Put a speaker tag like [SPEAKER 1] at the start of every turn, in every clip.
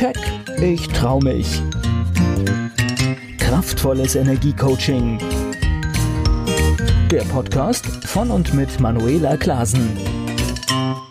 [SPEAKER 1] Keck, ich trau mich. Kraftvolles Energiecoaching. Der Podcast von und mit Manuela Klasen.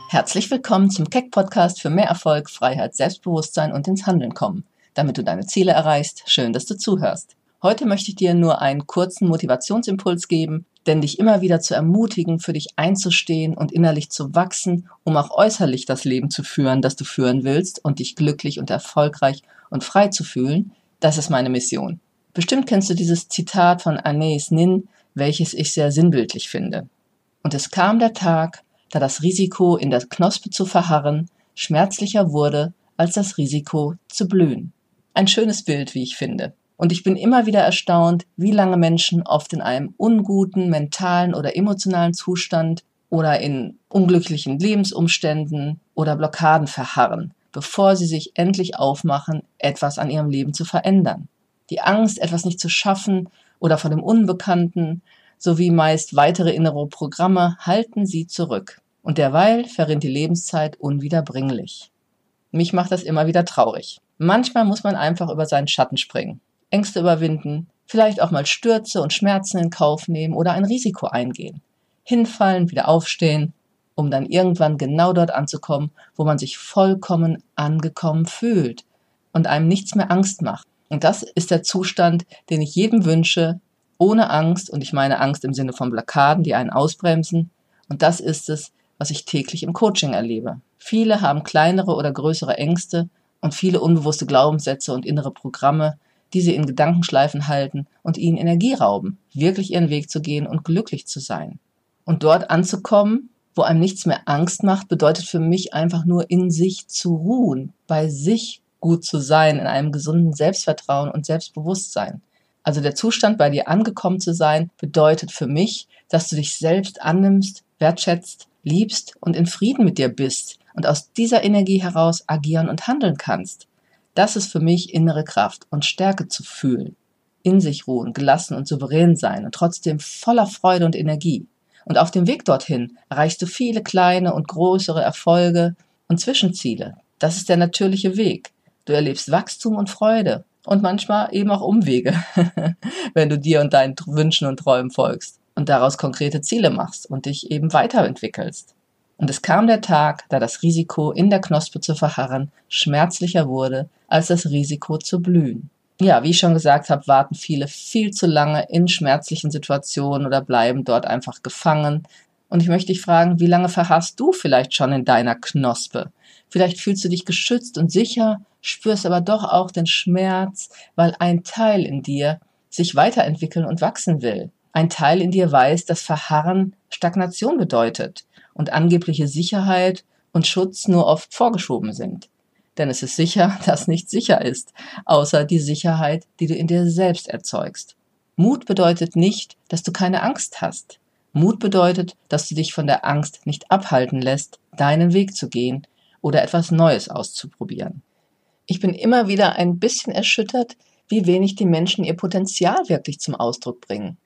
[SPEAKER 2] Herzlich willkommen zum Keck Podcast für mehr Erfolg, Freiheit, Selbstbewusstsein und ins Handeln kommen. Damit du deine Ziele erreichst, schön, dass du zuhörst. Heute möchte ich dir nur einen kurzen Motivationsimpuls geben, denn dich immer wieder zu ermutigen, für dich einzustehen und innerlich zu wachsen, um auch äußerlich das Leben zu führen, das du führen willst und dich glücklich und erfolgreich und frei zu fühlen, das ist meine Mission. Bestimmt kennst du dieses Zitat von Anais Nin, welches ich sehr sinnbildlich finde. Und es kam der Tag, da das Risiko, in der Knospe zu verharren, schmerzlicher wurde als das Risiko zu blühen. Ein schönes Bild, wie ich finde. Und ich bin immer wieder erstaunt, wie lange Menschen oft in einem unguten mentalen oder emotionalen Zustand oder in unglücklichen Lebensumständen oder Blockaden verharren, bevor sie sich endlich aufmachen, etwas an ihrem Leben zu verändern. Die Angst, etwas nicht zu schaffen oder vor dem Unbekannten sowie meist weitere innere Programme halten sie zurück. Und derweil verrinnt die Lebenszeit unwiederbringlich. Mich macht das immer wieder traurig. Manchmal muss man einfach über seinen Schatten springen. Ängste überwinden, vielleicht auch mal Stürze und Schmerzen in Kauf nehmen oder ein Risiko eingehen. Hinfallen, wieder aufstehen, um dann irgendwann genau dort anzukommen, wo man sich vollkommen angekommen fühlt und einem nichts mehr Angst macht. Und das ist der Zustand, den ich jedem wünsche, ohne Angst, und ich meine Angst im Sinne von Blockaden, die einen ausbremsen. Und das ist es, was ich täglich im Coaching erlebe. Viele haben kleinere oder größere Ängste und viele unbewusste Glaubenssätze und innere Programme, die sie in Gedankenschleifen halten und ihnen Energie rauben, wirklich ihren Weg zu gehen und glücklich zu sein. Und dort anzukommen, wo einem nichts mehr Angst macht, bedeutet für mich einfach nur in sich zu ruhen, bei sich gut zu sein, in einem gesunden Selbstvertrauen und Selbstbewusstsein. Also der Zustand, bei dir angekommen zu sein, bedeutet für mich, dass du dich selbst annimmst, wertschätzt, liebst und in Frieden mit dir bist und aus dieser Energie heraus agieren und handeln kannst. Das ist für mich innere Kraft und Stärke zu fühlen. In sich ruhen, gelassen und souverän sein und trotzdem voller Freude und Energie. Und auf dem Weg dorthin erreichst du viele kleine und größere Erfolge und Zwischenziele. Das ist der natürliche Weg. Du erlebst Wachstum und Freude und manchmal eben auch Umwege, wenn du dir und deinen Wünschen und Träumen folgst und daraus konkrete Ziele machst und dich eben weiterentwickelst. Und es kam der Tag, da das Risiko, in der Knospe zu verharren, schmerzlicher wurde als das Risiko zu blühen. Ja, wie ich schon gesagt habe, warten viele viel zu lange in schmerzlichen Situationen oder bleiben dort einfach gefangen. Und ich möchte dich fragen, wie lange verharrst du vielleicht schon in deiner Knospe? Vielleicht fühlst du dich geschützt und sicher, spürst aber doch auch den Schmerz, weil ein Teil in dir sich weiterentwickeln und wachsen will. Ein Teil in dir weiß, dass Verharren Stagnation bedeutet und angebliche Sicherheit und Schutz nur oft vorgeschoben sind. Denn es ist sicher, dass nichts sicher ist, außer die Sicherheit, die du in dir selbst erzeugst. Mut bedeutet nicht, dass du keine Angst hast. Mut bedeutet, dass du dich von der Angst nicht abhalten lässt, deinen Weg zu gehen oder etwas Neues auszuprobieren. Ich bin immer wieder ein bisschen erschüttert, wie wenig die Menschen ihr Potenzial wirklich zum Ausdruck bringen.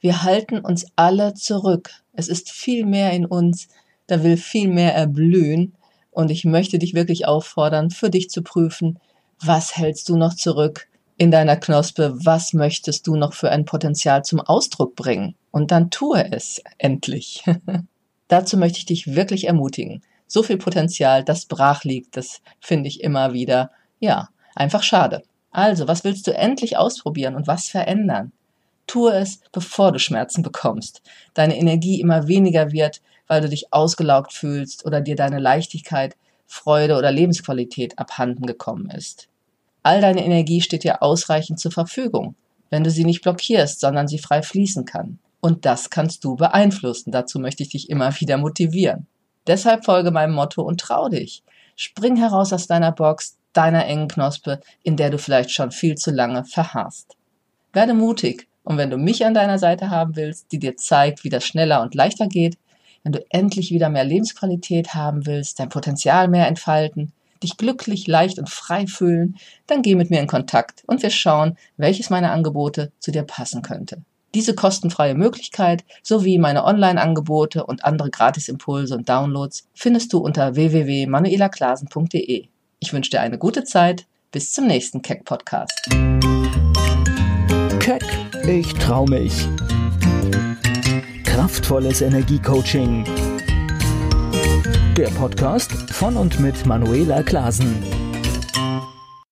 [SPEAKER 2] Wir halten uns alle zurück. Es ist viel mehr in uns, da will viel mehr erblühen. Und ich möchte dich wirklich auffordern, für dich zu prüfen, was hältst du noch zurück in deiner Knospe? Was möchtest du noch für ein Potenzial zum Ausdruck bringen? Und dann tue es endlich. Dazu möchte ich dich wirklich ermutigen. So viel Potenzial, das brach liegt, das finde ich immer wieder, ja, einfach schade. Also, was willst du endlich ausprobieren und was verändern? Tue es, bevor du Schmerzen bekommst, deine Energie immer weniger wird, weil du dich ausgelaugt fühlst oder dir deine Leichtigkeit, Freude oder Lebensqualität abhanden gekommen ist. All deine Energie steht dir ausreichend zur Verfügung, wenn du sie nicht blockierst, sondern sie frei fließen kann. Und das kannst du beeinflussen. Dazu möchte ich dich immer wieder motivieren. Deshalb folge meinem Motto und trau dich. Spring heraus aus deiner Box, deiner engen Knospe, in der du vielleicht schon viel zu lange verharrst. Werde mutig und wenn du mich an deiner Seite haben willst, die dir zeigt, wie das schneller und leichter geht, wenn du endlich wieder mehr Lebensqualität haben willst, dein Potenzial mehr entfalten, dich glücklich, leicht und frei fühlen, dann geh mit mir in Kontakt und wir schauen, welches meiner Angebote zu dir passen könnte. Diese kostenfreie Möglichkeit sowie meine Online-Angebote und andere Gratisimpulse und Downloads findest du unter www.manuelaklasen.de. Ich wünsche dir eine gute Zeit. Bis zum nächsten Keck Podcast.
[SPEAKER 1] Keck, ich trau mich. Kraftvolles Energiecoaching. Der Podcast von und mit Manuela Klasen.